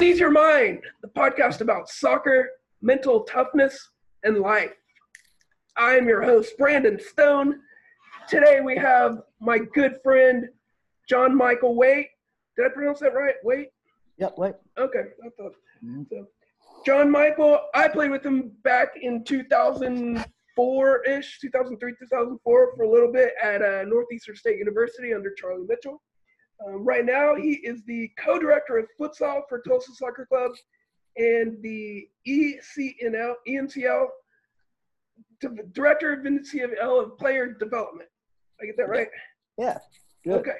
Seize Your Mind, the podcast about soccer, mental toughness, and life. I am your host, Brandon Stone. Today we have my good friend, John Michael Waite. Did I pronounce that right? Wait? Yep, wait. Okay. I thought, so. John Michael, I played with him back in 2004 ish, 2003, 2004, for a little bit at uh, Northeastern State University under Charlie Mitchell. Um, right now, he is the co-director of futsal for Tulsa Soccer Club and the ECNL, ENCL, director of NCL of player development. I get that right? Yeah, good. Okay.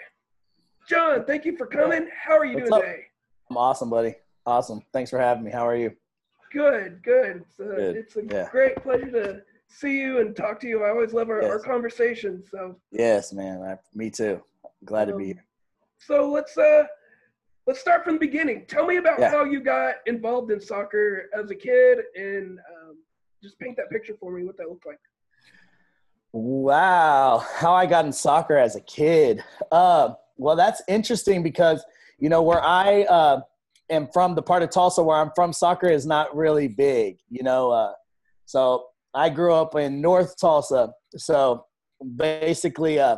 John, thank you for coming. How are you What's doing up? today? I'm awesome, buddy. Awesome. Thanks for having me. How are you? Good, good. It's, uh, Good, it's a yeah. great pleasure to see you and talk to you. I always love our, our conversations. So, Yes, man. I, me too. Glad to be Um, here. So let's uh, let's start from the beginning. Tell me about Yeah. how you got involved in soccer as a kid, and um, just paint that picture for me. What that looked like. Wow, how I got in soccer as a kid. Uh, well, that's interesting because you know where I uh, am from, the part of Tulsa where I'm from, soccer is not really big. You know, uh, so I grew up in North Tulsa. So basically, uh,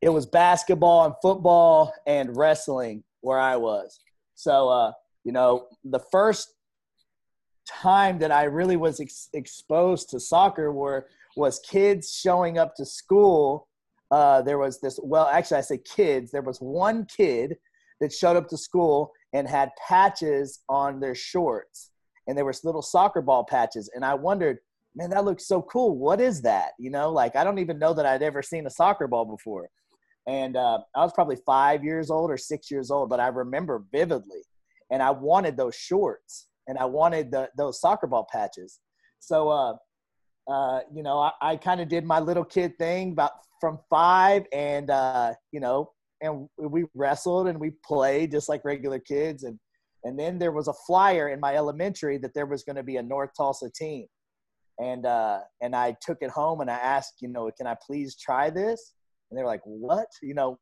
it was basketball and football and wrestling where I was. So uh, you know, the first time that I really was ex- exposed to soccer were was kids showing up to school. Uh, there was this, well, actually, I say kids. There was one kid that showed up to school and had patches on their shorts, and there was little soccer ball patches. And I wondered, man, that looks so cool. What is that? You know, like I don't even know that I'd ever seen a soccer ball before. And uh, I was probably five years old or six years old, but I remember vividly. And I wanted those shorts, and I wanted the, those soccer ball patches. So, uh, uh, you know, I, I kind of did my little kid thing about from five, and uh, you know, and we wrestled and we played just like regular kids, and and then there was a flyer in my elementary that there was going to be a North Tulsa team, and uh, and I took it home and I asked, you know, can I please try this? And they were like, what? You know,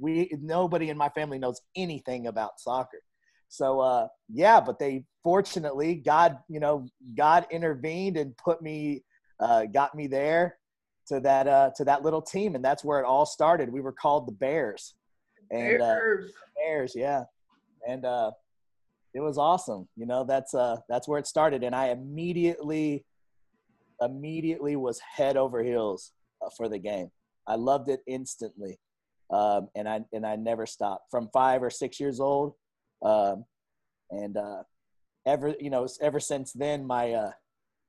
we nobody in my family knows anything about soccer. So uh, yeah, but they fortunately God, you know, God intervened and put me uh, got me there to that uh, to that little team, and that's where it all started. We were called the Bears, and uh, Bears. Bears, yeah, and uh, it was awesome. You know, that's uh, that's where it started, and I immediately, immediately was head over heels uh, for the game. I loved it instantly, um, and I and I never stopped from five or six years old, um, and uh, ever you know ever since then my uh,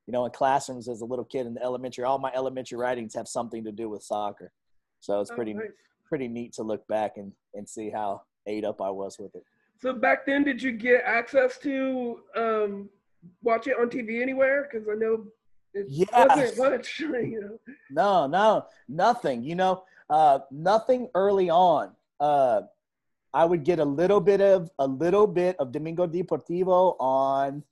you know in classrooms as a little kid in the elementary all my elementary writings have something to do with soccer, so it's Oh, pretty pretty neat to look back and and see how ate up I was with it. So back then, did you get access to um, watch it on TV anywhere? Because I know it Yeah. wasn't much. You know. No, no, nothing. You know, uh, nothing early on. Uh, I would get a little bit of a little bit of Domingo Deportivo on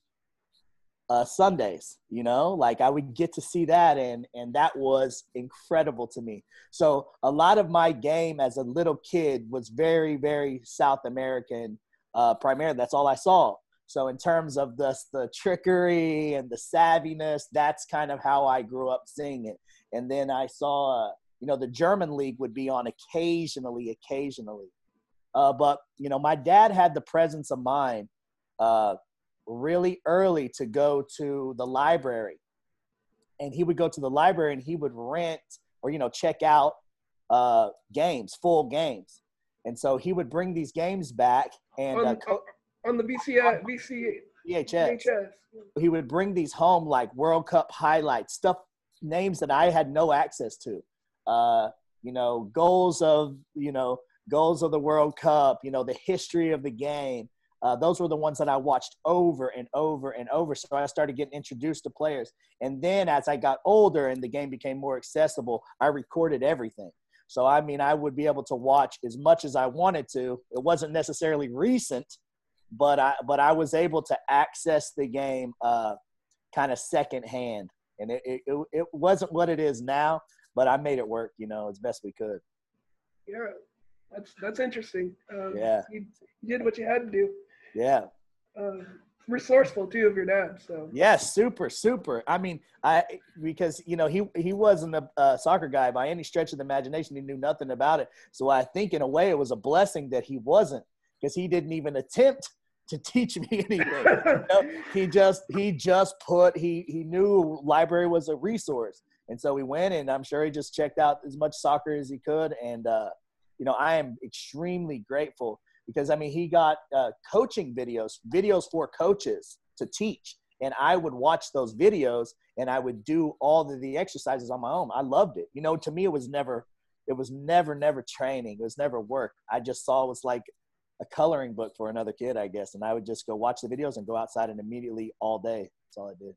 uh, Sundays. You know, like I would get to see that, and and that was incredible to me. So a lot of my game as a little kid was very, very South American. Uh, primarily, that's all I saw. So in terms of the the trickery and the savviness, that's kind of how I grew up seeing it. And then I saw, uh, you know, the German league would be on occasionally, occasionally. Uh, but you know, my dad had the presence of mind uh, really early to go to the library, and he would go to the library and he would rent or you know check out uh, games, full games. And so he would bring these games back and uh, co- on the VCI, VC, VHS VHS. he would bring these home like World Cup highlights, stuff, names that I had no access to. Uh, you know, goals of, you know, goals of the World Cup, you know, the history of the game. Uh, those were the ones that I watched over and over and over. So I started getting introduced to players. And then as I got older and the game became more accessible, I recorded everything. So, I mean, I would be able to watch as much as I wanted to. It wasn't necessarily recent, but I but I was able to access the game uh, kind of secondhand, and it, it it wasn't what it is now, but I made it work, you know, as best we could. Yeah, that's that's interesting. Um, Yeah. you, you did what you had to do. Yeah. Um, resourceful too of your dad. So Yes, super, super. I mean, I because you know he he wasn't a uh, soccer guy by any stretch of the imagination. He knew nothing about it. So I think in a way it was a blessing that he wasn't because he didn't even attempt to teach me anything. You know, he just he just put he he knew library was a resource, and so we went and I'm sure he just checked out as much soccer as he could. And uh, you know, I am extremely grateful because I mean he got uh, coaching videos, videos for coaches to teach, and I would watch those videos and I would do all the, the exercises on my own. I loved it. You know, to me it was never it was never never training. It was never work. I just saw it was like a coloring book for another kid, I guess. And I would just go watch the videos and go outside and immediately all day. That's all I did.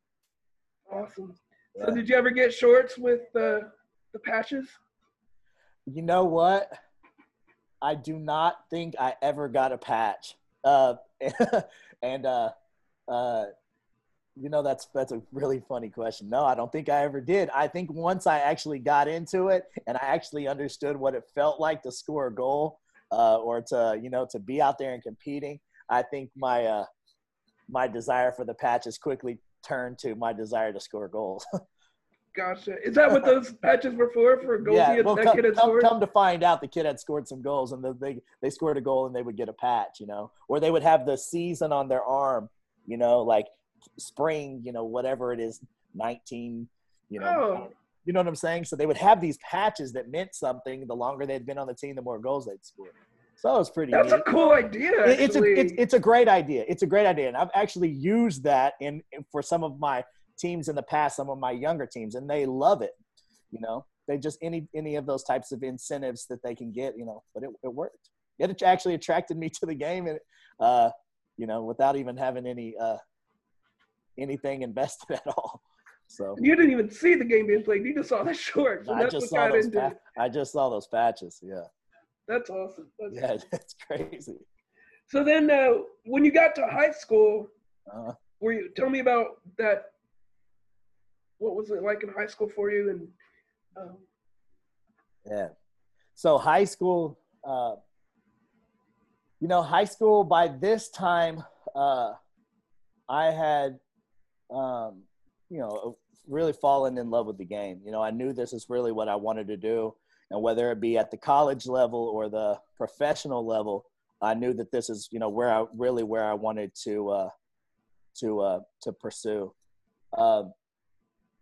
awesome. Yeah. So did you ever get shorts with the the patches? You know what? I do not think I ever got a patch. Uh, and uh, uh, you know that's that's a really funny question. No, I don't think I ever did. I think once I actually got into it and I actually understood what it felt like to score a goal uh, or to you know to be out there and competing, I think my uh, my desire for the patches quickly turned to my desire to score goals. Gotcha. Is that what those patches were for? For goals yeah, had, well, come, come, come to find out, the kid had scored some goals, and the, they they scored a goal, and they would get a patch, you know, or they would have the season on their arm, you know, like spring, you know, whatever it is, nineteen, you know, Oh, you know what I'm saying. So they would have these patches that meant something. The longer they'd been on the team, the more goals they'd score. So it was pretty. that's a cool idea. It- it's a it's, it's a great idea. It's a great idea, and I've actually used that in, in for some of my teams in the past, some of my younger teams, and they love it. You know, they just any any of those types of incentives that they can get. You know, but it, it worked. It actually attracted me to the game, and uh, you know, without even having any uh, anything invested at all. So you didn't even see the game being played. You just saw the shorts. I that's just what saw those. Pa- I just saw those patches. Yeah, That's awesome. That's yeah, that's crazy. So then, uh, when you got to high school, Uh, were you tell me about that? What was it like in high school for you? And um, Yeah. So high school, uh, you know, high school by this time, uh, I had, um, you know, really fallen in love with the game. You know, I knew this is really what I wanted to do. And whether it be at the college level or the professional level, I knew that this is, you know, where I really where I wanted to, uh, to, uh, to pursue. Uh,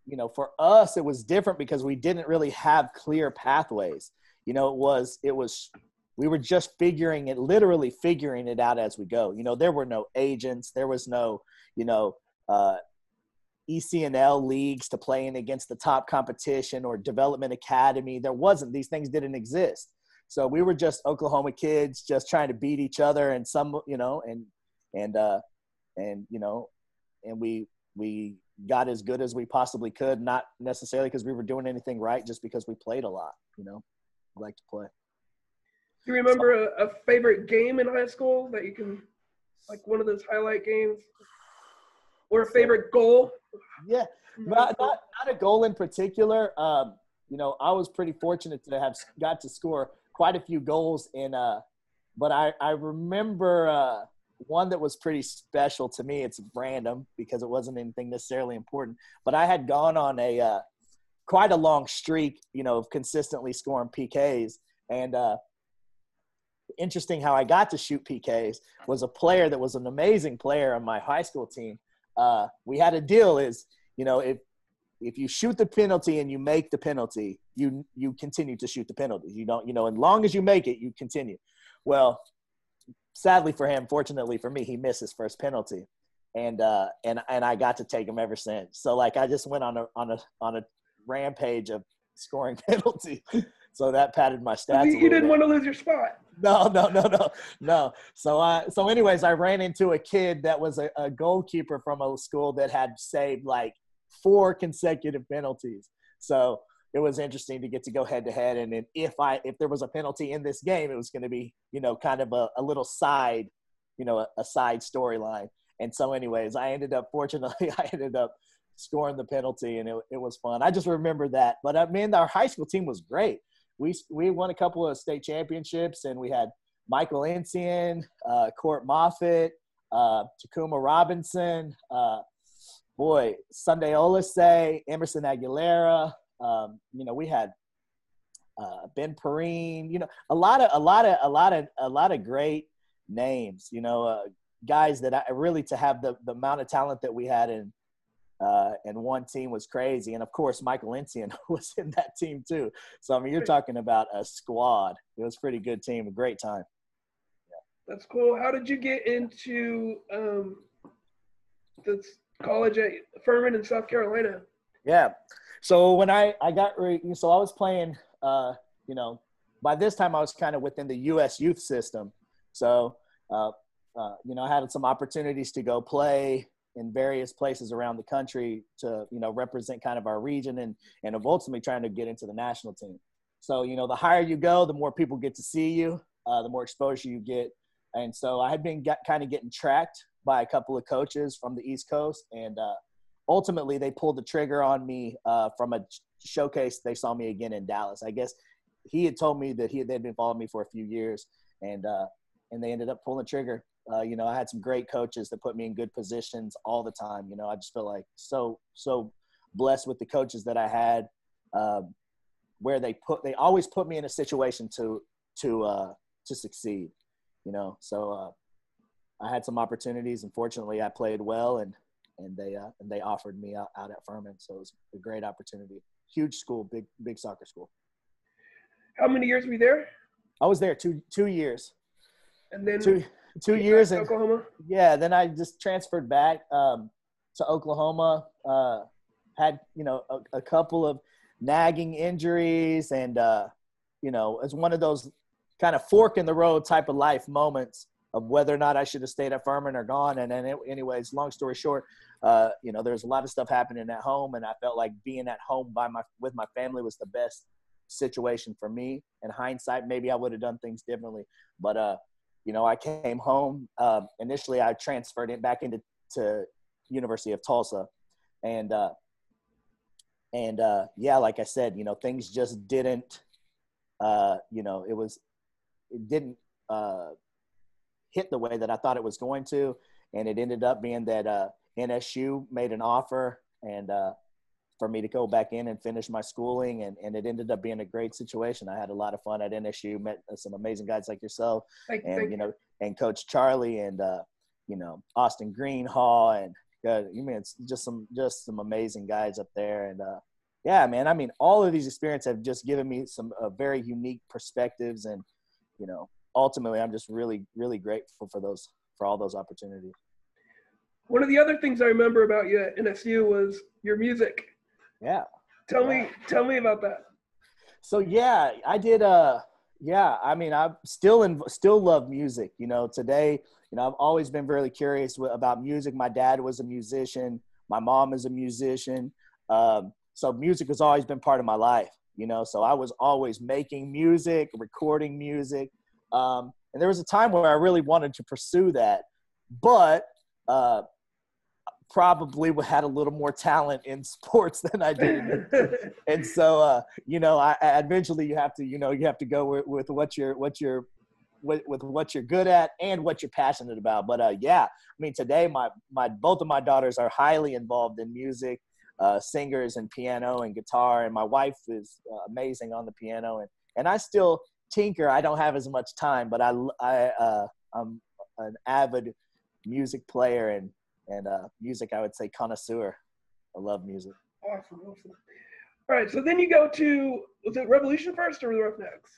you know, for us, it was different because we didn't really have clear pathways. You know, it was, it was, we were just figuring it, literally figuring it out as we go. You know, there were no agents, there was no, you know, uh, ECNL leagues to play in against the top competition or development academy. There wasn't, these things didn't exist. So we were just Oklahoma kids just trying to beat each other and some, you know, and, and, uh, and, you know, and we, we got as good as we possibly could, not necessarily because we were doing anything right, just because we played a lot, you know, we like to play. do you remember a, a favorite game in high school that you can, like one of those highlight games, or a favorite goal? Yeah, not, not, not a goal in particular. Um, you know, I was pretty fortunate to have got to score quite a few goals in, uh, but I, I remember uh, one that was pretty special to me. It's random because it wasn't anything necessarily important, but I had gone on a uh, quite a long streak, you know, of consistently scoring PKs. And uh, interesting how I got to shoot PKs was a player that was an amazing player on my high school team. Uh, we had a deal is, you know, if if you shoot the penalty and you make the penalty, you you continue to shoot the penalty. You don't, you know, as long as you make it, you continue. Well, sadly for him, fortunately for me, he missed his first penalty, and uh, and and I got to take him ever since. So like I just went on a on a on a rampage of scoring penalty. So that padded my stats. you, you didn't bit. want to lose your spot. No, no, no, no, no. So I, so anyways, I ran into a kid that was a, a goalkeeper from a school that had saved like four consecutive penalties. So it was interesting to get to go head to head. And then if I, if there was a penalty in this game, it was going to be, you know, kind of a, a little side, you know, a, a side storyline. And so anyways, I ended up, fortunately, I ended up scoring the penalty and it, it was fun. I just remember that. But uh, I mean, our high school team was great we we won a couple of state championships, and we had Michael Encian, uh, Court Moffitt, uh, Takuma Robinson, uh, boy, Sunday Oliseh, Emerson Aguilera. Um, you know, we had uh, Ben Perrine. You know, a lot of a lot of a lot of a lot of great names. You know, uh, guys that I really to have the the amount of talent that we had in uh, and one team was crazy. And of course, Michael Encian was in that team too. So I mean, you're talking about a squad. It was a pretty good team, a great time. Yeah. That's cool. How did you get into um, the college at Furman in South Carolina? Yeah. So when I I got re- so I was playing. Uh, you know, by this time I was kind of within the U.S. youth system. So uh, uh, you know, I had some opportunities to go play in various places around the country to you know represent kind of our region and and of ultimately trying to get into the national team. So you know, the higher you go, the more people get to see you, uh, the more exposure you get. And so I had been kind of getting tracked by a couple of coaches from the East Coast, and uh, ultimately they pulled the trigger on me uh, from a showcase. They saw me again in Dallas. I guess he had told me that he they'd been following me for a few years, and uh, and they ended up pulling the trigger uh, you know, I had some great coaches that put me in good positions all the time. You know, I just feel like so so blessed with the coaches that I had, uh, where they put they always put me in a situation to to uh, to succeed. You know, so uh, I had some opportunities, and fortunately, I played well, and and they uh, and they offered me out, out at Furman, so it was a great opportunity. Huge school, big big soccer school. How many years were you there? I was there two two years. And then two two years in Oklahoma. Yeah, then I just transferred back um, to Oklahoma. Uh, had you know a, a, couple of nagging injuries, and uh, you know it's one of those kind of fork in the road type of life moments of whether or not I should have stayed at Furman or gone. And then, anyways, long story short, uh, you know, there's a lot of stuff happening at home, and I felt like being at home by my with my family was the best situation for me. In hindsight, maybe I would have done things differently, but uh, you know, I came home. Um, initially, I transferred it back into to University of Tulsa, and uh, and uh, yeah, like I said, you know, things just didn't. Uh, you know, it was it didn't uh, hit the way that I thought it was going to, and it ended up being that uh, NSU made an offer, and uh, for me to go back in and finish my schooling and, and it ended up being a great situation. I had a lot of fun at nsu met some amazing guys like yourself thank, and thank you know and coach charlie and uh, you know austin Greenhall and uh, you mean it's just some just some amazing guys up there. And uh, yeah man i mean all of these experiences have just given me some uh, very unique perspectives and you know ultimately i'm just really really grateful for those for all those opportunities. One of the other things i remember about you at nsu was your music yeah. Tell yeah. me, tell me about that. So yeah, I did. Uh, yeah, I mean, I still in, still love music. You know, today, you know, I've always been really curious about music. My dad was a musician. My mom is a musician. Um, so music has always been part of my life. You know, so I was always making music, recording music. Um, and there was a time where I really wanted to pursue that, but uh, probably had a little more talent in sports than I did. and so, uh, you know, I, I, eventually you have to, you know, you have to go with, with what you're, what you're, with, with what you're good at and what you're passionate about. But uh, yeah, I mean, today my my both of my daughters are highly involved in music, uh, singers and piano and guitar, and my wife is uh, amazing on the piano. And and I still tinker. I don't have as much time, but I I uh, I'm an avid music player and and uh, music, I would say connoisseur. I love music. Awesome, awesome. All right, so then you go to was it Revolution first or the Roughnecks?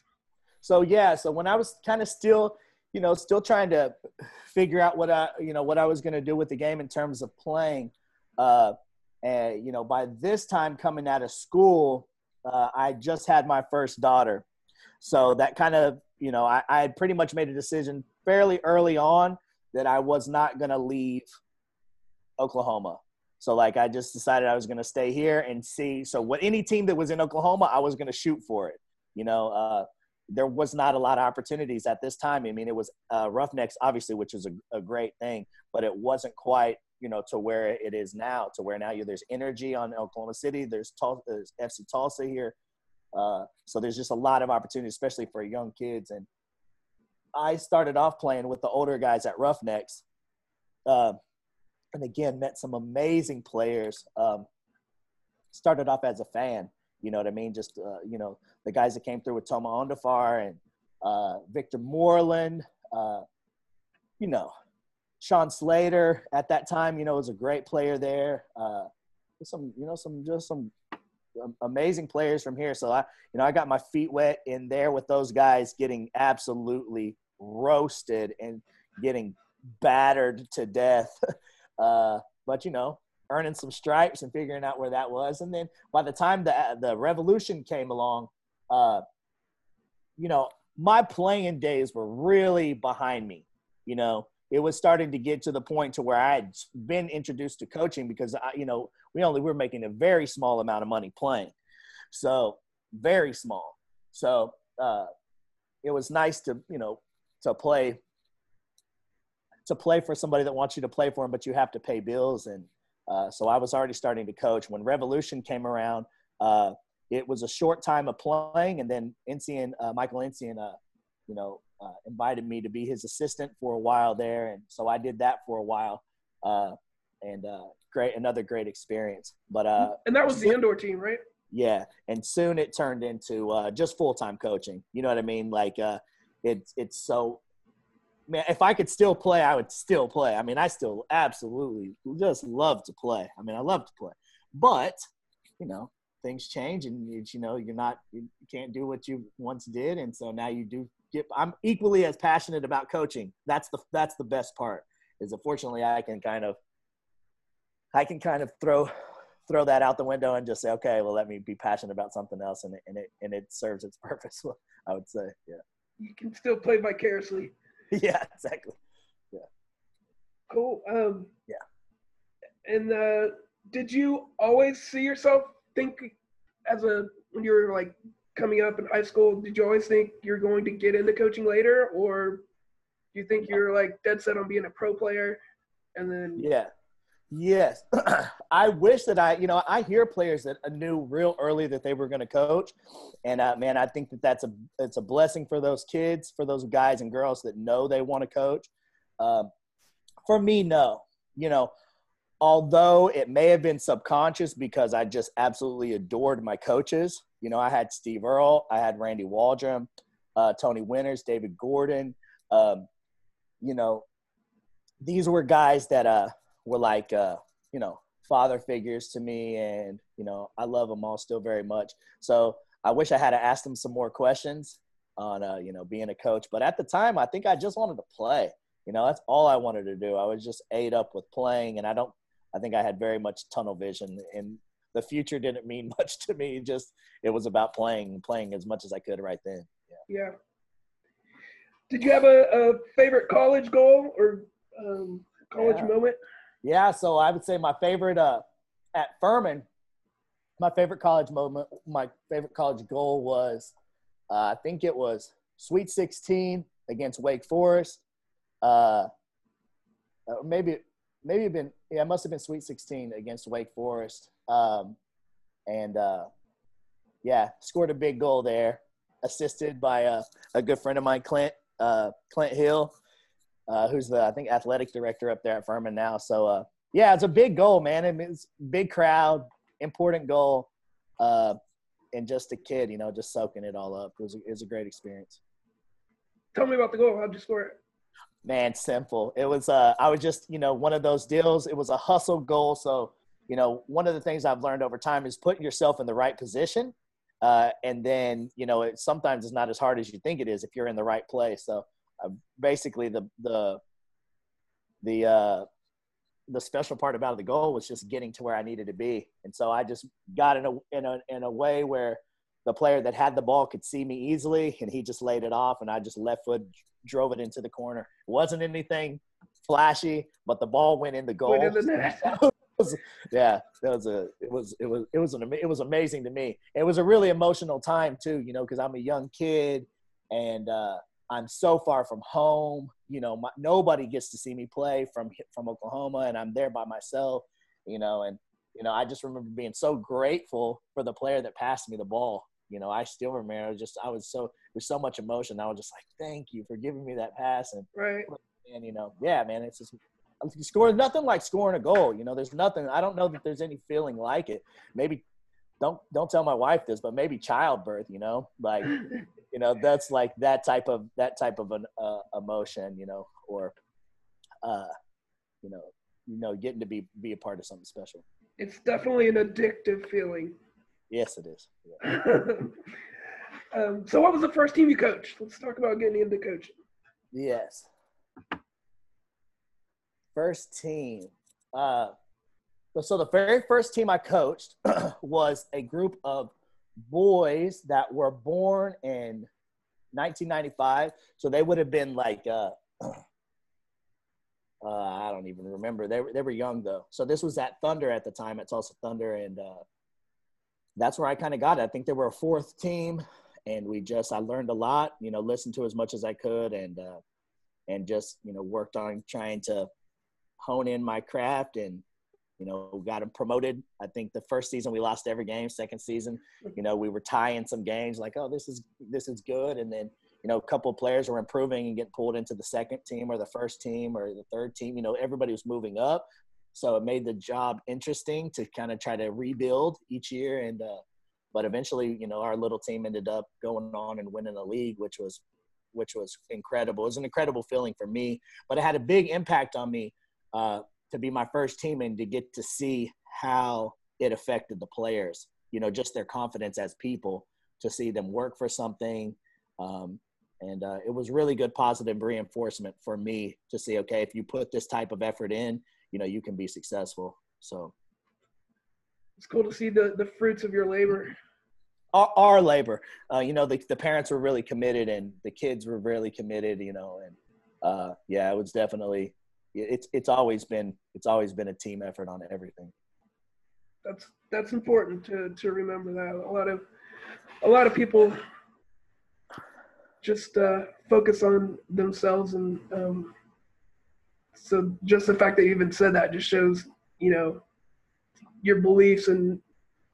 So yeah, so when I was kind of still, you know, still trying to figure out what I, you know, what I was going to do with the game in terms of playing, uh, and you know, by this time coming out of school, uh, I just had my first daughter, so that kind of, you know, I, I had pretty much made a decision fairly early on that I was not going to leave Oklahoma. So like I just decided I was going to stay here and see. So what any team that was in Oklahoma, I was going to shoot for it. You know, uh, there was not a lot of opportunities at this time. I mean, it was uh, Roughnecks, obviously, which is a, a, great thing, but it wasn't quite, you know, to where it is now. To where now you there's energy on Oklahoma City. There's, Tul- there's FC Tulsa here, uh, so there's just a lot of opportunities, especially for young kids. And I started off playing with the older guys at Roughnecks, uh, and again met some amazing players. Um, started off as a fan, you know what I mean? Just uh, you know the guys that came through with Toma Ondafar and uh, Victor Moreland, uh, you know, Sean Slater at that time, you know, was a great player there. Uh, some, you know, some just some amazing players from here. So I, you know, I got my feet wet in there with those guys, getting absolutely roasted and getting battered to death. Uh, but you know, earning some stripes and figuring out where that was. And then by the time the the revolution came along, uh, you know, my playing days were really behind me. You know, it was starting to get to the point to where I had been introduced to coaching because I, you know, we only were making a very small amount of money playing, so very small. So uh, it was nice to you know to play to play for somebody that wants you to play for them, but you have to pay bills. And uh, so I was already starting to coach when Revolution came around. Uh, it was a short time of playing, and then Incien, uh, Michael Incien, uh, you know, uh, invited me to be his assistant for a while there, and so I did that for a while, uh, and uh, great, another great experience. But uh, and that was the indoor team, right? Yeah, and soon it turned into uh, just full time coaching. You know what I mean? Like uh, it's it's so man, if I could still play, I would still play. I mean, I still absolutely just love to play. I mean, I love to play, but you know, things change and you know you're not you can't do what you once did. And so now you do get i'm equally as passionate about coaching. That's the that's the best part is unfortunately i can kind of i can kind of throw throw that out the window and just say okay well let me be passionate about something else and it and it, and it serves its purpose i would say. Yeah. You can still play vicariously yeah exactly. Yeah. Cool um yeah. and uh did you always see yourself think as a when you were like coming up in high school, did you always think you're going to get into coaching later, or do you think you're like dead set on being a pro player? And then yeah, yes, I wish that I you know I hear players that knew real early that they were going to coach, and uh, man, I think that that's a it's a blessing for those kids, for those guys and girls that know they want to coach. Um, for me, no, you know although it may have been subconscious because I just absolutely adored my coaches. You know, I had Steve Earle, I had Randy Waldrum, uh, Tony Winters, David Gordon. Um, you know, these were guys that uh, were like, uh, you know, father figures to me, and you know, I love them all still very much. So I wish I had asked them some more questions on, uh, you know, being a coach. But at the time, I think I just wanted to play. You know, that's all I wanted to do. I was just ate up with playing, and I don't I think I had very much tunnel vision, and the future didn't mean much to me. Just it was about playing, playing as much as I could right then. Yeah. yeah. Did you have a, a favorite college goal or um, college yeah. moment? Yeah, so I would say my favorite uh, at Furman, my favorite college moment, my favorite college goal was, uh, I think it was Sweet 16 against Wake Forest. Uh, uh maybe maybe been yeah, it must have been Sweet 16 against Wake Forest. Um, and uh, yeah, scored a big goal there, assisted by a, a good friend of mine, Clint uh, Clint Hill, uh, who's the I think athletic director up there at Furman now. So uh, yeah, it's a big goal, man. It It's big crowd, important goal, uh, and just a kid, you know, just soaking it all up. It was a, it was a great experience. Tell me about the goal. How'd you score it? Man, simple. It was uh I was just, you know, one of those deals. It was a hustle goal. So, you know, one of the things I've learned over time is putting yourself in the right position. Uh, and then, you know, it sometimes it's not as hard as you think it is if you're in the right place. So uh, basically the the the uh the special part about the goal was just getting to where I needed to be. And so I just got in a in a in a way where the player that had the ball could see me easily and he just laid it off and I just left foot drove it into the corner. It wasn't anything flashy, but the ball went in the goal. In the net. yeah, that was a it was it was it was an it was amazing to me. It was a really emotional time too, you know, because I'm a young kid and uh, I'm so far from home. You know, my, nobody gets to see me play from from Oklahoma, and I'm there by myself. You know, and you know, I just remember being so grateful for the player that passed me the ball you know, I still remember just I was so with so much emotion. I was just like, thank you for giving me that pass and right. And you know, yeah, man, it's just scoring nothing like scoring a goal. You know, there's nothing. I don't know that there's any feeling like it. Maybe don't don't tell my wife this, but maybe childbirth. You know, like you know that's like that type of that type of an uh, emotion. You know, or uh, you know, you know, getting to be be a part of something special. It's definitely an addictive feeling. Yes, it is. Yeah. um, so, what was the first team you coached? Let's talk about getting into coaching. Yes. First team. Uh, so the very first team I coached was a group of boys that were born in 1995. So they would have been like, uh, uh, I don't even remember. They were, they were young though. So this was at Thunder at the time, at Tulsa Thunder. And uh, that's where I kind of got it. I think they were a fourth team. And we just, I learned a lot, you know, listened to as much as I could and, uh, and just, you know, worked on trying to hone in my craft and you know got him promoted. I think the first season we lost every game. Second season you know we were tying some games like oh this is this is good. And then you know a couple of players were improving and getting pulled into the second team or the first team or the third team. You know everybody was moving up. So it made the job interesting to kind of try to rebuild each year. And uh, but eventually you know our little team ended up going on and winning the league which was which was incredible. It was an incredible feeling for me but it had a big impact on me uh, to be my first team and to get to see how it affected the players. You know, just their confidence as people to see them work for something. Um, and uh, it was really good positive reinforcement for me to see, okay, if you put this type of effort in, you know, you can be successful. So it's cool to see the, the fruits of your labor. Our, our labor, uh, you know, the, the parents were really committed and the kids were really committed, you know, and uh, yeah, it was definitely, it's it's always been it's always been a team effort on everything. That's that's important to to remember that a lot of a lot of people just uh, focus on themselves and um, so just the fact that you even said that just shows you know your beliefs and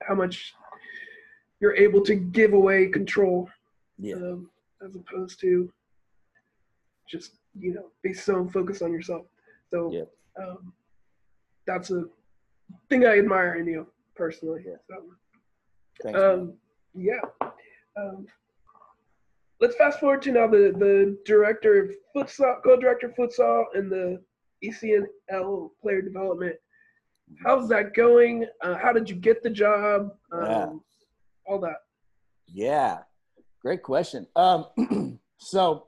how much you're able to give away control yeah. um, as opposed to just you know be so focused on yourself so yeah. um, that's a thing I admire in you personally. Yeah. So, Thanks, um, yeah. Um, let's fast forward to now the, the director of futsal, co-director of futsal, and the ECNL player development. How's that going? Uh, how did you get the job? Um, yeah. All that. Yeah, great question. Um, so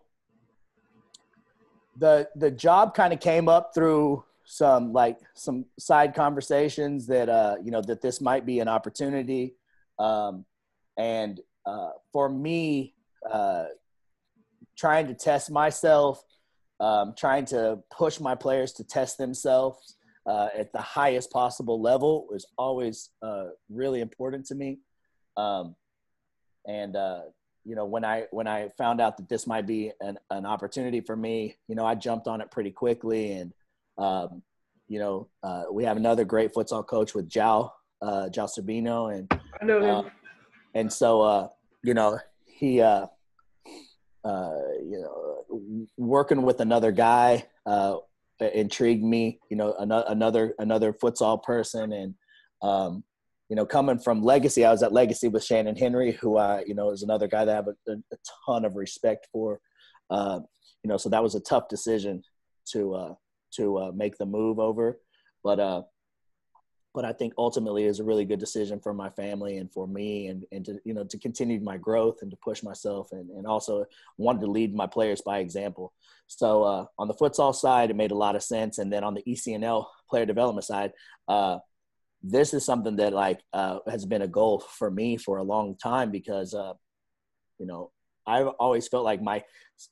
the the job kind of came up through some like some side conversations that uh you know that this might be an opportunity. Um and uh for me uh trying to test myself um trying to push my players to test themselves uh, at the highest possible level was always uh, really important to me. Um, and uh, you know when i when i found out that this might be an, an opportunity for me you know i jumped on it pretty quickly and um, you know uh, we have another great futsal coach with Jao uh Jao Sabino and I know him. uh, and so uh you know he uh uh you know working with another guy uh intrigued me you know another another another futsal person and um you know, coming from Legacy, I was at Legacy with Shannon Henry, who I, you know, is another guy that I have a, a ton of respect for. Uh, you know, so that was a tough decision to uh, to uh, make the move over, but uh, but I think ultimately is a really good decision for my family and for me, and and to you know to continue my growth and to push myself, and and also wanted to lead my players by example. So uh, on the futsal side, it made a lot of sense, and then on the ECNL player development side. This is something that like uh, has been a goal for me for a long time because uh, you know I've always felt like my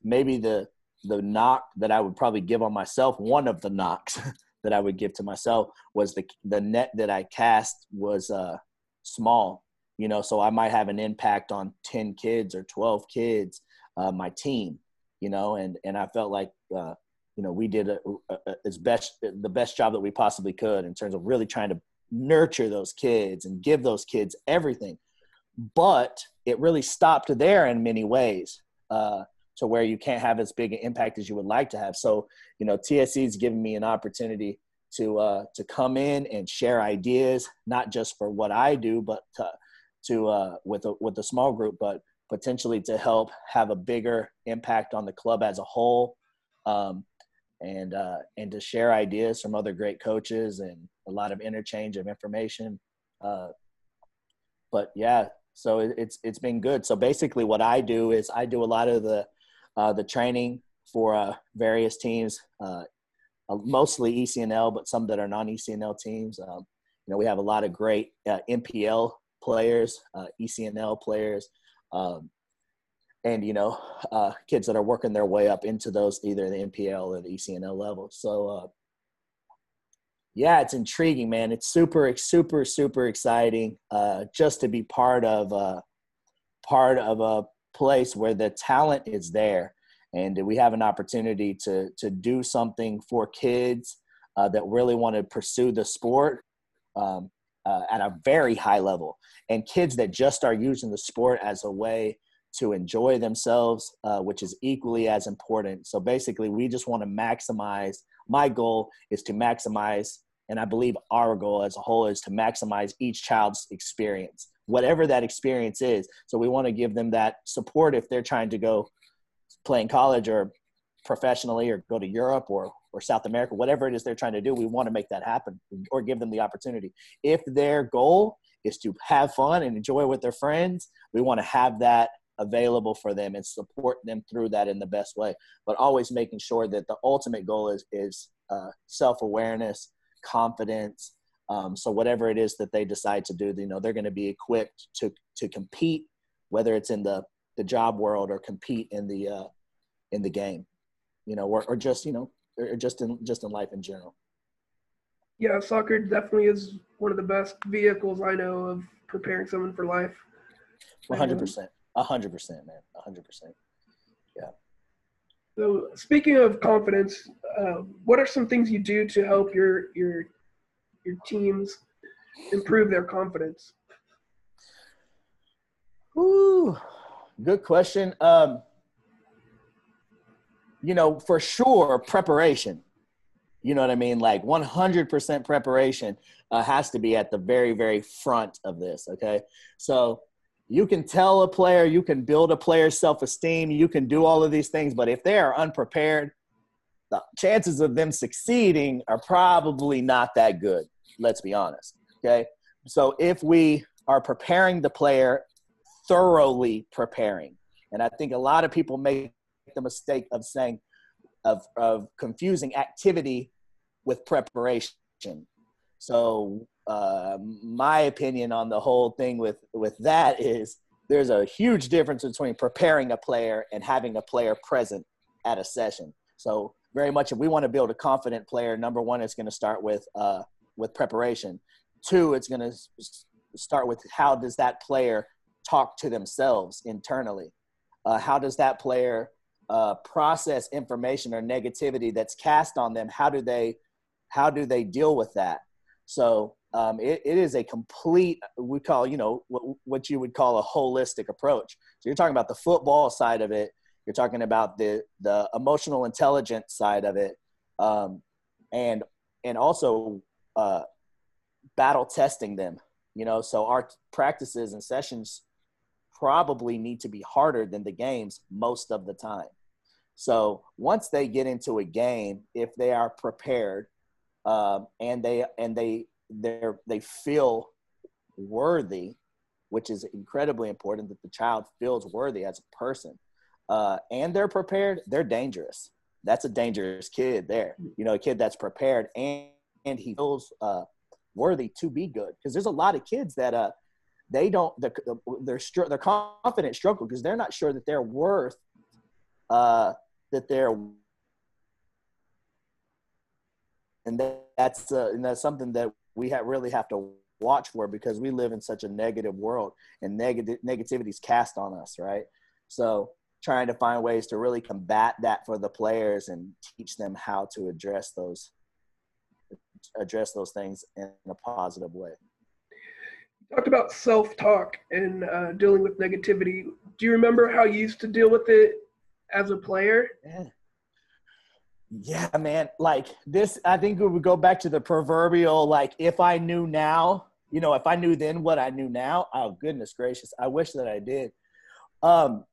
maybe the the knock that I would probably give on myself one of the knocks that I would give to myself was the the net that I cast was uh, small you know so I might have an impact on 10 kids or 12 kids uh, my team you know and and I felt like uh, you know we did a, a, a, as best the best job that we possibly could in terms of really trying to nurture those kids and give those kids everything. But it really stopped there in many ways. Uh, to where you can't have as big an impact as you would like to have. So, you know, TSC has given me an opportunity to uh, to come in and share ideas, not just for what I do, but to, to uh, with a with a small group, but potentially to help have a bigger impact on the club as a whole, um, and uh, and to share ideas from other great coaches and a lot of interchange of information. Uh, but yeah, so it, it's it's been good. So basically, what I do is I do a lot of the uh, the training for uh, various teams, uh, uh mostly ECNL, but some that are non-ECNL teams. Um, you know, we have a lot of great NPL players, uh, ECNL players, um, and you know, kids that are working their way up into those either the NPL or the ECNL level. So yeah, it's intriguing, man. It's super, super, super exciting uh, just to be part of a part of a place where the talent is there, and we have an opportunity to to do something for kids uh, that really want to pursue the sport um, uh, at a very high level, and kids that just are using the sport as a way to enjoy themselves, uh, which is equally as important. So basically, we just want to maximize my goal is to maximize and i believe our goal as a whole is to maximize each child's experience whatever that experience is so we want to give them that support if they're trying to go play in college or professionally or go to europe or or south america whatever it is they're trying to do we want to make that happen or give them the opportunity if their goal is to have fun and enjoy with their friends we want to have that available for them and support them through that in the best way. But always making sure that the ultimate goal is is uh, self-awareness confidence um, so whatever it is that they decide to do you know they're going to be equipped to to compete whether it's in the the job world or compete in the uh, in the game you know or, or just you know or just in just in life in general. Yeah soccer definitely is one of the best vehicles i know of preparing someone for life 100% 100% man A 100% yeah so speaking of confidence, uh, what are some things you do to help your your your teams improve their confidence? Ooh, good question. Um, you know, for sure, preparation. You know what I mean? Like 100% preparation uh, has to be at the very, very front of this. Okay. So you can tell a player, you can build a player's self esteem, you can do all of these things, but if they are unprepared, the chances of them succeeding are probably not that good. Let's be honest. Okay. So if we are preparing the player, thoroughly preparing, and I think a lot of people make the mistake of saying, of, of confusing activity with preparation. So uh, my opinion on the whole thing with with that is there's a huge difference between preparing a player and having a player present at a session. So very much if we want to build a confident player, number one, it's going to start with uh, with preparation. Two, it's going to start with how does that player talk to themselves internally? Uh, how does that player uh, process information or negativity that's cast on them? How do they how do they deal with that? So um, it, it is a complete we call you know what, what you would call a holistic approach. So you're talking about the football side of it. You're talking about the the emotional intelligence side of it. Um, and and also uh, battle testing them you know? So our practices and sessions probably need to be harder than the games most of the time. So once they get into a game if they are prepared um, and they and they they they feel worthy, which is incredibly important that the child feels worthy as a person, uh, and they're prepared. They're dangerous. That's a dangerous kid there. You know, a kid that's prepared and and he feels uh, worthy to be good. Because there's a lot of kids that uh they don't they're they're, they're confident struggle because they're not sure that they're worth uh that they're and that's uh, and that's something that we have really have to watch for because we live in such a negative world and negative negativity is cast on us right so trying to find ways to really combat that for the players and teach them how to address those address those things in a positive way you talked about self-talk and uh, dealing with negativity do you remember how you used to deal with it as a player? Yeah. Yeah, man. Like this, I think we would go back to the proverbial like, if I knew now, you know, if I knew then what I knew now, oh goodness gracious, I wish that I did. Um,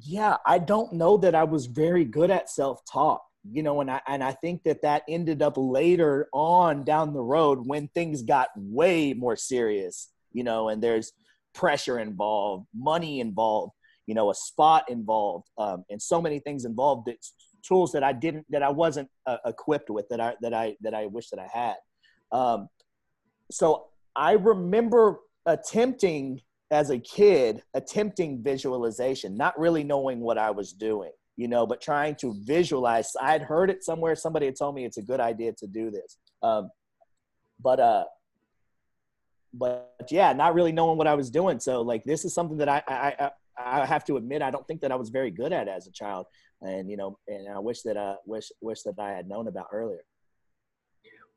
yeah, I don't know that I was very good at self talk, you know, and I and I think that that ended up later on down the road when things got way more serious, you know, and there's pressure involved, money involved, you know, a spot involved, um, and so many things involved. That tools that I didn't that I wasn't uh, equipped with that I that I that I wish that I had. Um, so I remember attempting as a kid attempting visualization, not really knowing what I was doing, you know, but trying to visualize. I'd heard it somewhere. Somebody had told me it's a good idea to do this. Um, but uh, but yeah, not really knowing what I was doing. So like, this is something that I I I, I have to admit I don't think that I was very good at as a child, and you know, and I wish that I wish wish that I had known about earlier.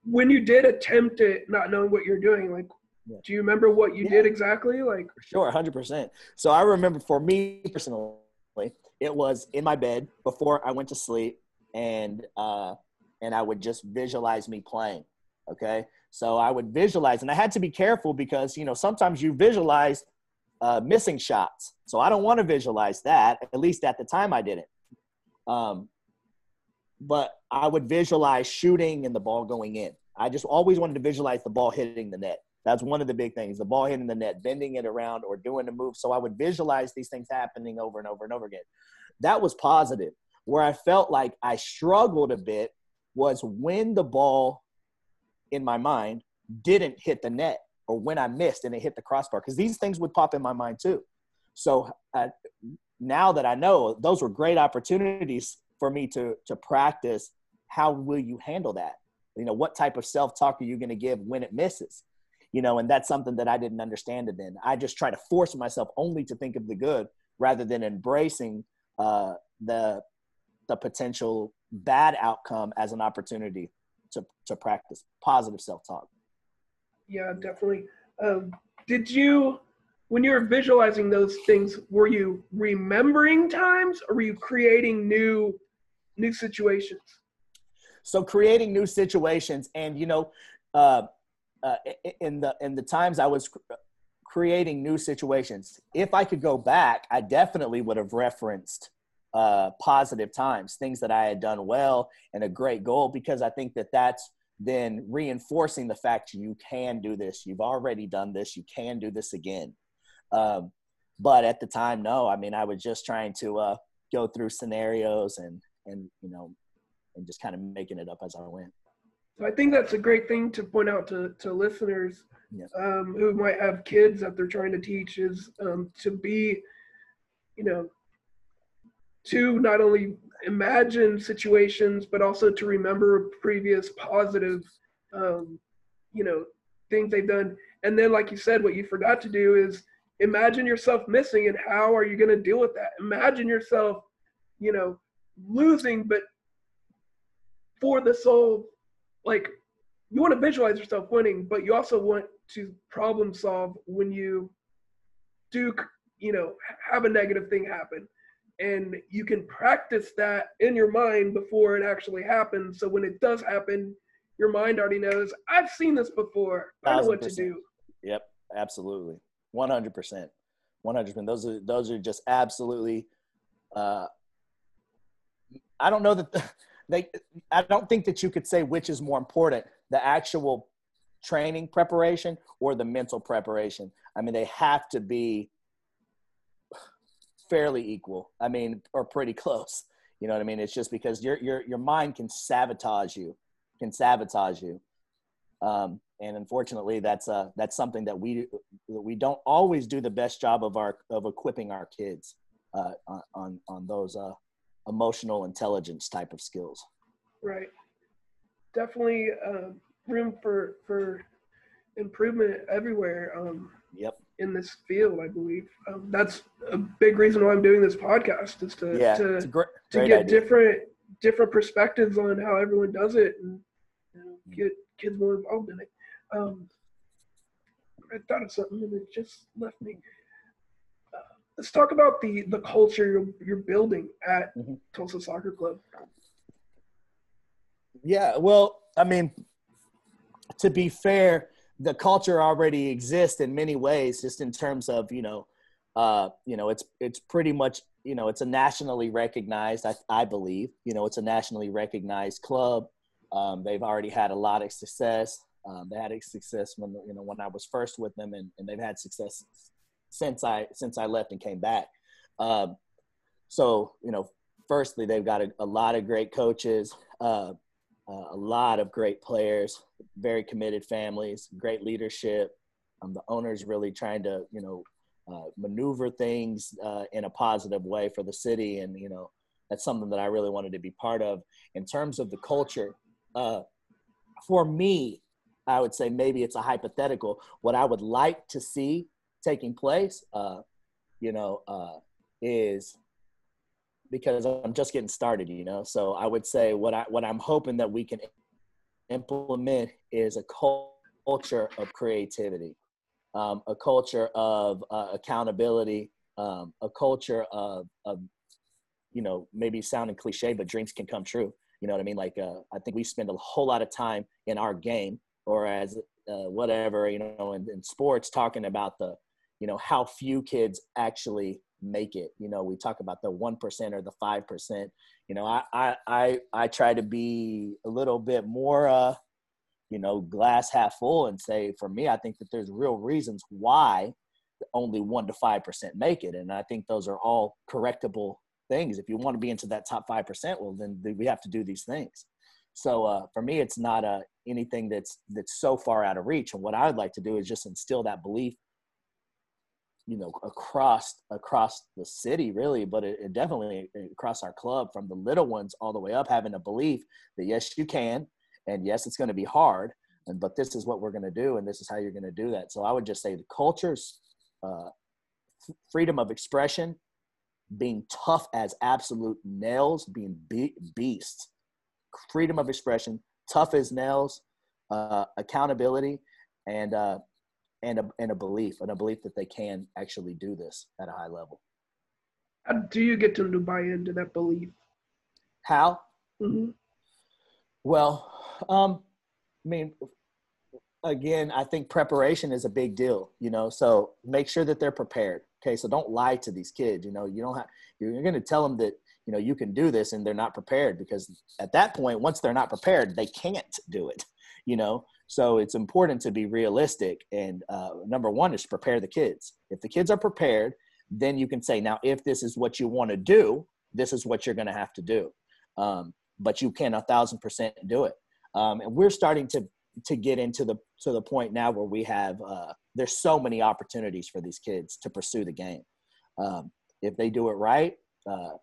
When you did attempt it, not knowing what you're doing, like yeah. Do you remember what you yeah. did exactly? Like sure, hundred percent. So I remember for me personally, it was in my bed before I went to sleep, and uh, and I would just visualize me playing. Okay, so I would visualize, and I had to be careful because you know sometimes you visualize uh, missing shots. So I don't want to visualize that. At least at the time, I didn't. Um, but I would visualize shooting and the ball going in. I just always wanted to visualize the ball hitting the net. That's one of the big things the ball hitting the net, bending it around, or doing a move. So I would visualize these things happening over and over and over again. That was positive. Where I felt like I struggled a bit was when the ball in my mind didn't hit the net or when I missed and it hit the crossbar, because these things would pop in my mind too. So uh, now that I know, those were great opportunities for me to to practice. How will you handle that? You know, what type of self talk are you going to give when it misses? you know, and that's something that I didn't understand it then. I just try to force myself only to think of the good rather than embracing uh, the the potential bad outcome as an opportunity to to practice positive self talk. Yeah, definitely. Um, did you, when you were visualizing those things, were you remembering times or were you creating new new situations? So creating new situations, and you know, uh, uh, in the in the times I was creating new situations. If I could go back, I definitely would have referenced uh, positive times, things that I had done well, and a great goal because I think that that's then reinforcing the fact you can do this. You've already done this. You can do this again. Um, but at the time, no. I mean, I was just trying to uh, go through scenarios and and you know, and just kind of making it up as I went. So I think that's a great thing to point out to, to listeners um, who might have kids that they're trying to teach is um, to be, you know, to not only imagine situations, but also to remember previous positive, um, you know, things they've done. And then, like you said, what you forgot to do is imagine yourself missing and how are you going to deal with that? Imagine yourself, you know, losing, but for the soul like you want to visualize yourself winning, but you also want to problem solve when you do, you know, have a negative thing happen. And you can practice that in your mind before it actually happens. So when it does happen, your mind already knows, I've seen this before. I know what to do. Yep, absolutely. 100%. 100%. Those are, those are just absolutely, uh, I don't know that, they I don't think that you could say which is more important, the actual training preparation or the mental preparation. I mean, they have to be fairly equal. I mean, or pretty close. You know what I mean? It's just because your your your mind can sabotage you, can sabotage you. Um, and unfortunately, that's uh that's something that we we don't always do the best job of our of equipping our kids uh, on on those uh, emotional intelligence type of skills. Right. Definitely uh, room for for improvement everywhere. Um, yep. In this field, I believe um, that's a big reason why I'm doing this podcast is to yeah, to, great, to get idea. different different perspectives on how everyone does it and you know, mm. get kids more involved in it. Um, I thought of something and it just left me. Uh, let's talk about the the culture you're, you're building at Mhm. Tulsa Soccer Club. Yeah, well, I mean, to be fair, the culture already exists in many ways, just in terms of you know, uh, you know, it's it's pretty much you know, it's a nationally recognized. I, I believe you know, it's a nationally recognized club. Um, they've already had a lot of success. Um, they had a success when you know when I was first with them, and, and they've had success since I since I left and came back. Um, so you know, firstly, they've got a, a lot of great coaches. Uh, uh, a lot of great players, very committed families, great leadership. Um, the owners really trying to, you know, uh, maneuver things uh, in a positive way for the city, and you know, that's something that I really wanted to be part of. In terms of the culture, uh, for me, I would say maybe it's a hypothetical. What I would like to see taking place, uh, you know, uh, is because I'm just getting started, you know. So I would say what I what I'm hoping that we can implement is a culture of creativity, um, a culture of uh, accountability, um, a culture of, of you know maybe sounding cliche, but dreams can come true. You know what I mean? Like uh, I think we spend a whole lot of time in our game or as uh, whatever you know in, in sports talking about the you know how few kids actually make it. You know we talk about the 1% or the 5% you know i i i, I try to be a little bit more uh you know glass half full and say for me i think that there's real reasons why only 1 to 5% make it. And i think those are all correctable things. If you want to be into that top 5% well then we have to do these things. So uh, for me it's not uh, anything that's that's so far out of reach. And what i'd like to do is just instill that belief you know across across the city really. But it, it, definitely across our club from the little ones all the way up having a belief that yes you can and yes it's going to be hard and but this is what we're going to do and this is how you're going to do that. So i would just say the culture's uh, f- freedom of expression being tough as absolute nails being be- beasts freedom of expression tough as nails uh, accountability and uh, and a, and a belief and a belief that they can actually do this at a high level. How do you get them to buy into that belief? How? Mm-hmm. Well, um, I mean, again, I think preparation is a big deal, you know, so make sure that they're prepared. Okay. So don't lie to these kids, you know, you don't have, you're, going to tell them that, you know, you can do this and they're not prepared because at that point, once they're not prepared, they can't do it, you know? So it's important to be realistic. And uh, number one is prepare the kids. If the kids are prepared, then you can say, now, if this is what you want to do, this is what you're going to have to do. Um, but you can a thousand percent do it. Um, and we're starting to to get into the to the point now where we have uh, there's so many opportunities for these kids to pursue the game. Um, if they do it right, uh,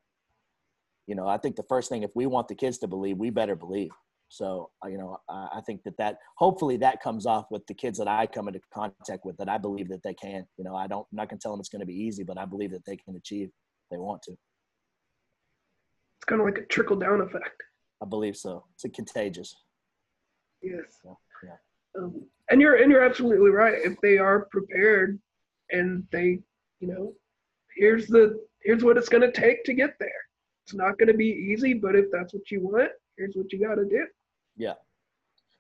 you know, I think the first thing if we want the kids to believe, we better believe. So, uh, you know, I think that that hopefully that comes off with the kids that I come into contact with that I believe that they can. You know, I don't, I'm not going to tell them it's going to be easy, but I believe that they can achieve they want to. It's kind of like a trickle down effect. I believe so. It's a contagious. Yes. So, yeah. Um, and you're and you're absolutely right. If they are prepared and they, you know, here's the here's what it's going to take to get there. It's not going to be easy, but if that's what you want, here's what you got to do. Yeah.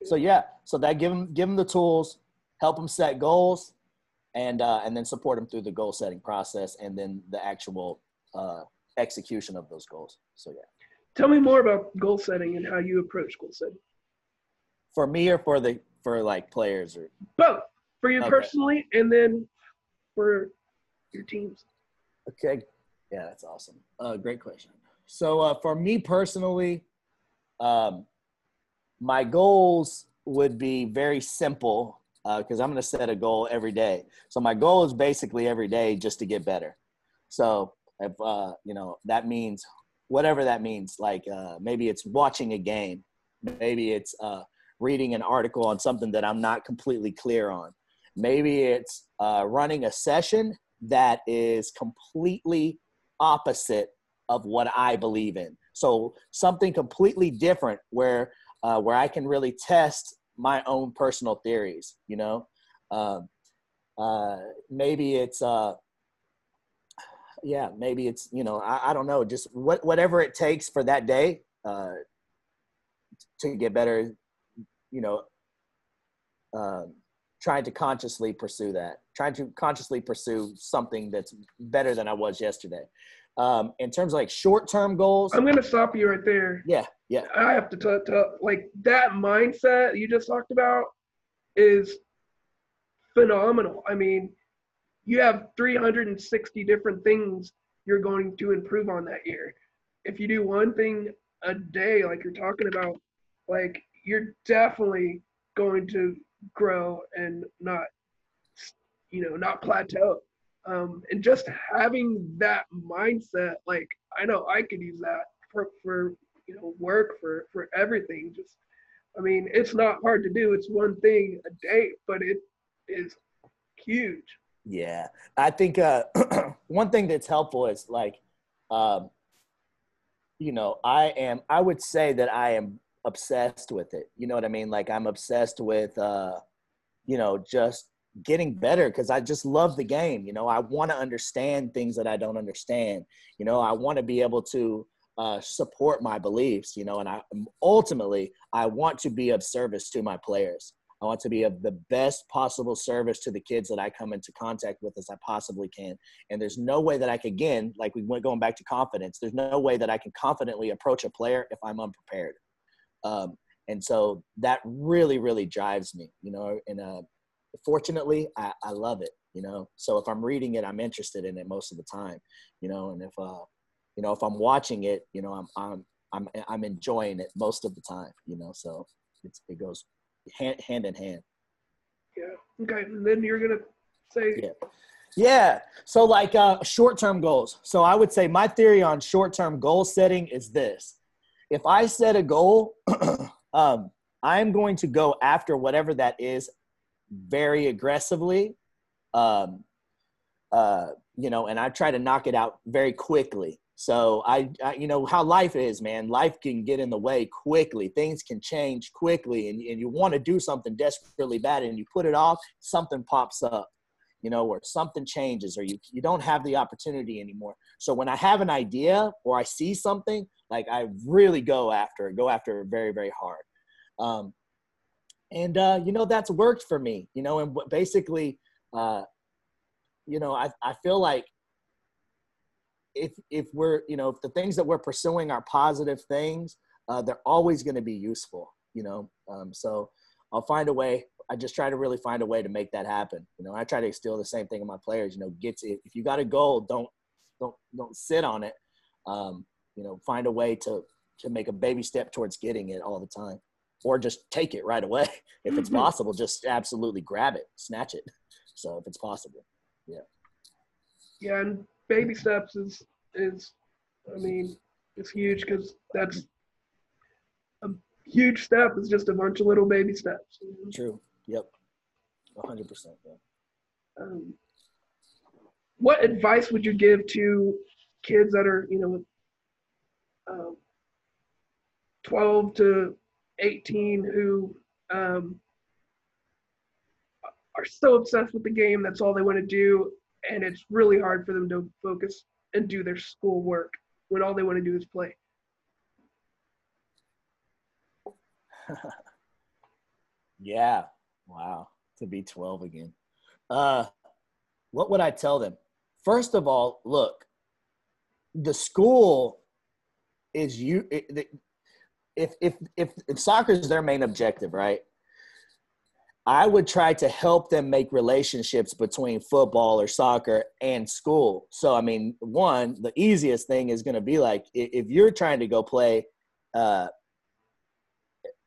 So yeah, so that give them give them the tools, help them set goals, and uh, and then support them through the goal setting process, and then the actual uh, execution of those goals. So yeah. Tell me more about goal setting and how you approach goal setting. For me, or for the for like players, or both for you Okay. personally, and then for your teams. Okay. Yeah, that's awesome. Uh, great question. So uh, for me personally, um, my goals would be very simple because I'm going to set a goal every day. So my goal is basically every day just to get better. So if uh, you know that means whatever that means, like uh, maybe it's watching a game, maybe it's uh, reading an article on something that I'm not completely clear on, maybe it's uh, running a session that is completely opposite of what I believe in. So something completely different where uh, where I can really test my own personal theories. You know, um, uh, maybe it's uh, yeah, maybe it's you know I, I don't know, just what whatever it takes for that day uh, to get better. You know, uh, trying to consciously pursue that, trying to consciously pursue something that's better than I was yesterday. Um, in terms of like short term goals, I'm gonna stop you right there. Yeah, yeah. I have to tell like that mindset you just talked about is phenomenal. I mean, you have 360 different things you're going to improve on that year. If you do one thing a day, like you're talking about, like you're definitely going to grow and not, you know, not plateau. Um, and just having that mindset, like I know I could use that for, for you know work for for everything. Just, I mean, it's not hard to do. It's one thing a day, but it is huge. Yeah, I think uh, one thing that's helpful is like, um, you know, I am. I would say that I am obsessed with it. You know what I mean? Like I'm obsessed with, uh, you know, just getting better because I just love the game. You know, I want to understand things that I don't understand. You know, I want to be able to uh, support my beliefs. You know, and I ultimately I want to be of service to my players. I want to be of the best possible service to the kids that I come into contact with as I possibly can. And there's no way that I can, again, like we went going back to confidence, there's no way that I can confidently approach a player if I'm unprepared. Um, and so that really, really drives me, you know, and uh, fortunately, I, I love it, you know. So if I'm reading it, I'm interested in it most of the time, you know, and if, uh, you know, if I'm watching it, you know, I'm, I'm, I'm, I'm enjoying it most of the time, you know, so it's, it goes hand, hand in hand. Yeah. Okay. And then you're gonna say. Yeah. Yeah. So like uh, short-term goals. So I would say my theory on short-term goal setting is this: if I set a goal, um, I'm going to go after whatever that is very aggressively. Um, uh, you know, and I try to knock it out very quickly. So I, I, you know how life is, man. Life can get in the way quickly. Things can change quickly, and, and you want to do something desperately bad, and you put it off. Something pops up, you know, or something changes, or you you don't have the opportunity anymore. So when I have an idea or I see something, like I really go after it, go after it very very hard. Um, and uh, you know that's worked for me. You know, and basically, uh, you know, I I feel like if if we're you know if the things that we're pursuing are positive things uh, they're always going to be useful you know um, so i'll find a way i just try to really find a way to make that happen you know i try to instill the same thing in my players you know get to, if you got a goal don't don't don't sit on it um, you know find a way to to make a baby step towards getting it all the time or just take it right away if it's mm-hmm. possible just absolutely grab it snatch it so if it's possible yeah yeah and baby steps is is I mean it's huge because that's a huge step is just a bunch of little baby steps. True. Yep. hundred percent. Um, what advice would you give to kids that are you know um, 12 to 18 who um, are so obsessed with the game that's all they want to do and it's really hard for them to focus and do their school work when all they want to do is play. yeah. Wow. To be 12 again. Uh, what would I tell them? First of all, look, the school is you. If if if, if soccer is their main objective, right? I would try to help them make relationships between football or soccer and school. So, I mean, one, the easiest thing is going to be like if you're trying to go play, uh,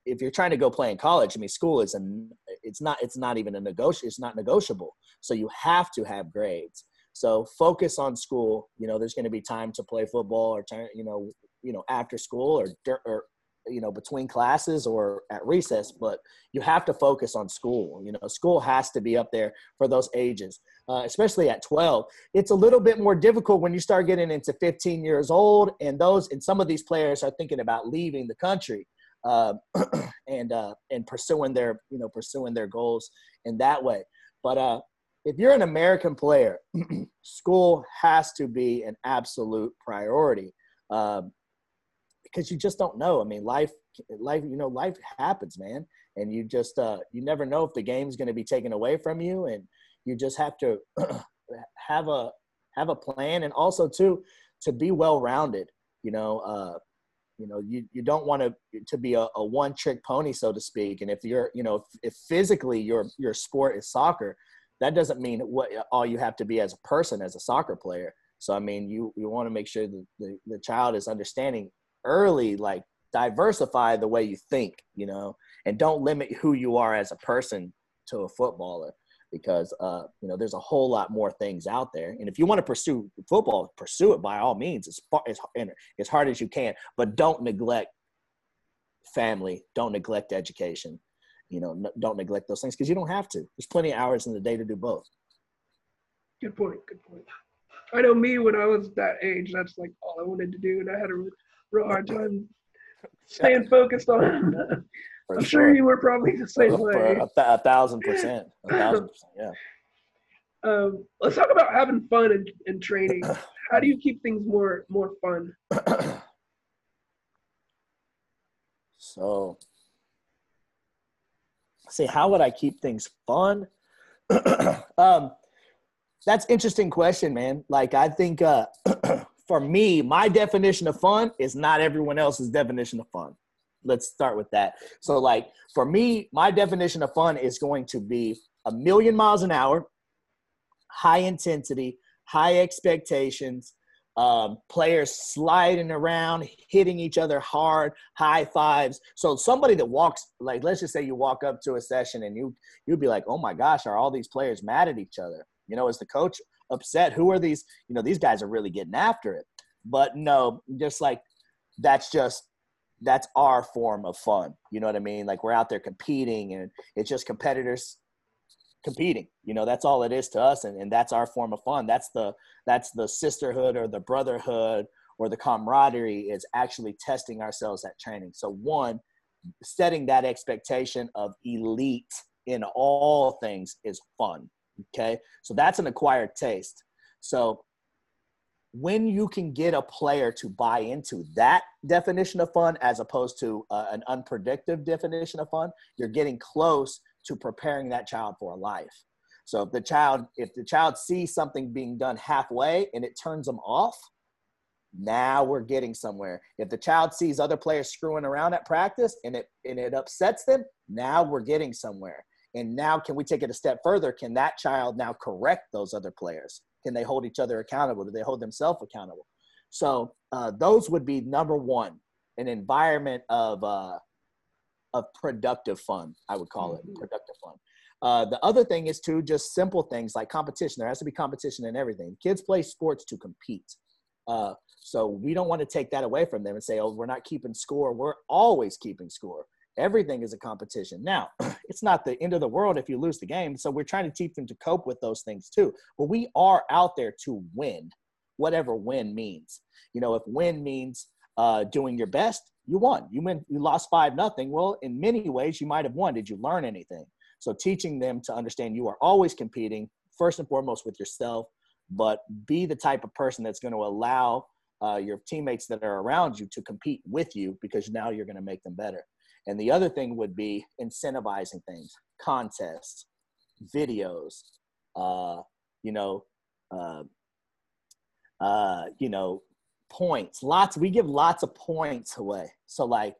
if you're trying to go play in college, I mean, school is an it's not it's not even a negotiable it's not negotiable. So you have to have grades. So focus on school. You know, there's going to be time to play football or you know you know after school or or you know between classes or at recess but you have to focus on school you know school has to be up there for those ages uh, especially at 12 it's a little bit more difficult when you start getting into 15 years old and those and some of these players are thinking about leaving the country uh, and uh, and pursuing their you know pursuing their goals in that way but uh if you're an American player, school has to be an absolute priority um, because you just don't know. I mean, life, life, you know, life happens, man, and you just uh, you never know if the game's going to be taken away from you, and you just have to have a have a plan, and also too to be well rounded. You know, uh, you know, you, you don't want to to be a, a one trick pony, so to speak. And if you're, you know, if, if physically your your sport is soccer, that doesn't mean what all you have to be as a person as a soccer player. So I mean, you you want to make sure that the, the child is understanding early, like diversify the way you think, you know, and don't limit who you are as a person to a footballer because uh, you know there's a whole lot more things out there. And if you want to pursue football, pursue it by all means as far as as hard as you can, but don't neglect family, don't neglect education, you know, don't neglect those things because you don't have to. There's plenty of hours in the day to do both. Good point. Good point. I know me when I was that age, that's like all I wanted to do, and I had a real hard time staying focused on. I'm sure. sure. you were probably the same way. A, th- a, thousand percent. A thousand percent. Yeah. Um, let's talk about having fun and, in training. How do you keep things more more fun? so say how would i keep things fun um, that's interesting question man like i think uh, for me my definition of fun is not everyone else's definition of fun let's start with that so like for me my definition of fun is going to be a million miles an hour high intensity high expectations um, players sliding around, hitting each other hard, high fives. So somebody that walks, like let's just say you walk up to a session and you you'd be like, oh my gosh, are all these players mad at each other? You know, is the coach upset? Who are these? You know, these guys are really getting after it. But no, just like that's just that's our form of fun. You know what I mean? Like we're out there competing and it's just competitors competing. You know that's all it is to us and, and that's our form of fun. That's the that's the sisterhood or the brotherhood or the camaraderie is actually testing ourselves at training. So one setting that expectation of elite in all things is fun. Okay? So that's an acquired taste. So when you can get a player to buy into that definition of fun as opposed to uh, an unpredictable definition of fun you're getting close to preparing that child for life. So if the child if the child sees something being done halfway and it turns them off, now we're getting somewhere. If the child sees other players screwing around at practice and it and it upsets them, now we're getting somewhere. And now can we take it a step further? Can that child now correct those other players? Can they hold each other accountable? Do they hold themselves accountable? So uh, those would be number one, an environment of uh, of productive fun, I would call it mm-hmm. productive fun. Uh, the other thing is to just simple things like competition. There has to be competition in everything. Kids play sports to compete. Uh, so we don't want to take that away from them and say, oh, we're not keeping score. We're always keeping score. Everything is a competition. Now, it's not the end of the world if you lose the game. So we're trying to teach them to cope with those things too. But we are out there to win, whatever win means. You know, if win means uh, doing your best, you won. You win. You lost five nothing. Well, in many ways, you might have won. Did you learn anything? So teaching them to understand you are always competing first and foremost with yourself, but be the type of person that's going to allow uh, your teammates that are around you to compete with you because now you're going to make them better. And the other thing would be incentivizing things, contests, videos, uh, you know, uh, uh, you know, points. Lots. We give lots of points away. So like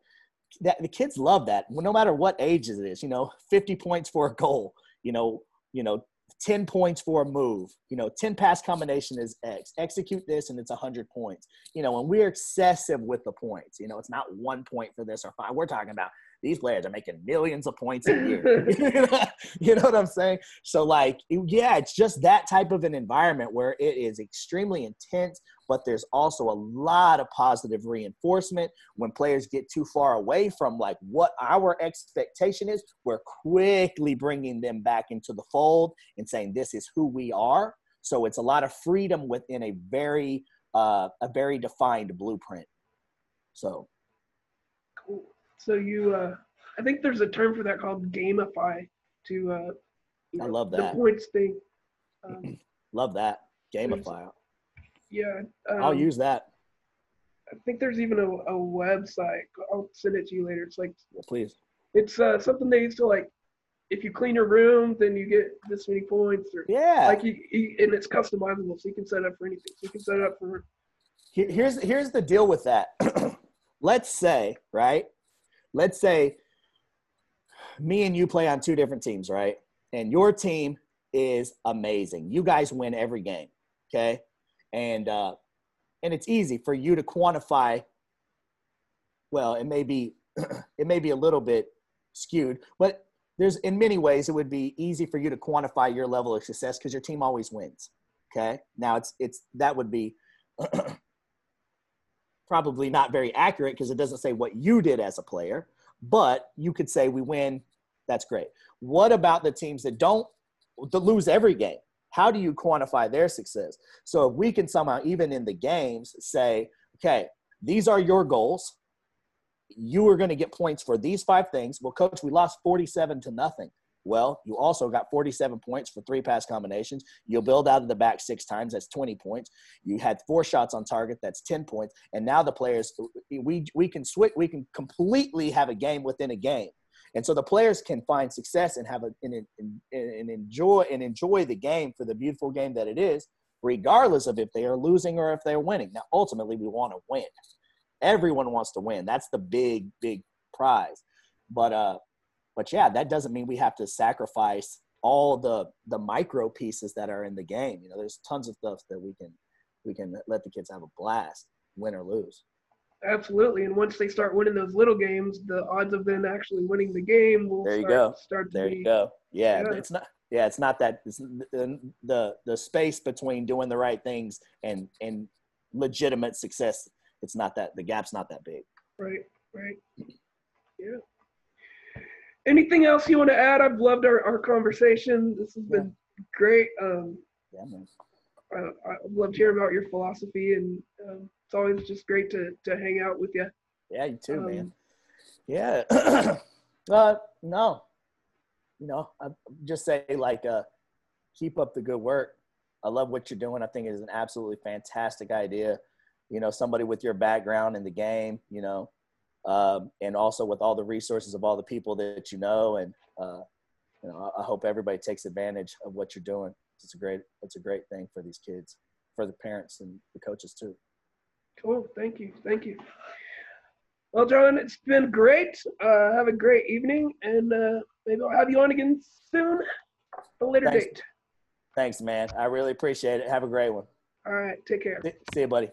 that, the kids love that. No matter what age it is, you know, 50 points for a goal. You know, you know, 10 points for a move. You know, 10 pass combination is X. Execute this and it's 100 points. You know, and we're excessive with the points. You know, it's not one point for this or five. We're talking about these players are making millions of points a year. you know what I'm saying? So, like, yeah, it's just that type of an environment where it is extremely intense, but there's also a lot of positive reinforcement. When players get too far away from like what our expectation is, we're quickly bringing them back into the fold and saying, this is who we are. So, it's a lot of freedom within a very, uh, a very defined blueprint. So. So you, uh, I think there's a term for that called gamify. To uh, I love that the points thing. Um, Love that. Gamify. yeah, um, I'll use that. I think there's even a, a website. I'll send it to you later. It's like please. it's uh, something they used to like. If you clean your room, then you get this many points, or Yeah. like you, you, and it's customizable, so you can set it up for anything. So you can set it up for here's here's the deal with that. Let's say, right? Let's say me and you play on two different teams, right? And your team is amazing. You guys win every game, okay? And uh and it's easy for you to quantify well, it may be it may be a little bit skewed, but there's in many ways it would be easy for you to quantify your level of success because your team always wins. Okay. Now it's it's that would be probably not very accurate because it doesn't say what you did as a player, but you could say we win. That's great. What about the teams that don't that lose every game? How do you quantify their success? So if we can somehow, even in the games, say, okay, these are your goals. You are going to get points for these five things. Well, coach, we lost 47 to nothing. Well, you also got 47 points for three pass combinations. You'll build out of the back six times. That's 20 points. You had four shots on target. That's 10 points. And now the players, we we can switch. We can completely have a game within a game, and so the players can find success and have a and, and, and enjoy and enjoy the game for the beautiful game that it is, regardless of if they are losing or if they're winning. Now, ultimately, we want to win. Everyone wants to win. That's the big big prize. But uh, but yeah, that doesn't mean we have to sacrifice all the the micro pieces that are in the game. You know, there's tons of stuff that we can we can let the kids have a blast, win or lose. absolutely. And once they start winning those little games, the odds of them actually winning the game will There you start, go. start to There be. you go. Yeah, Yeah. it's not. Yeah, it's not that. It's the, the the space between doing the right things and and legitimate success. It's not that the gap's not that big. Right, right. Yeah. Anything else you want to add? I've loved our, our conversation. This has been great. Um, Yeah, man. I, I've loved hearing about your philosophy, and um, it's always just great to, to hang out with you. Yeah, you too, man. Um, Yeah. uh, no. You know, I just say like, uh, keep up the good work. I love what you're doing. I think it is an absolutely fantastic idea. You know, somebody with your background in the game, you know, um, and also with all the resources of all the people that you know, and uh, you know, I, I hope everybody takes advantage of what you're doing. It's a great, it's a great thing for these kids, for the parents and the coaches too. Cool. Thank you. Thank you. Well, John, it's been great. Uh, have a great evening, and uh, maybe I'll have you on again soon, a later Thanks. date. Thanks, man. I really appreciate it. Have a great one. All right. Take care. See you, buddy.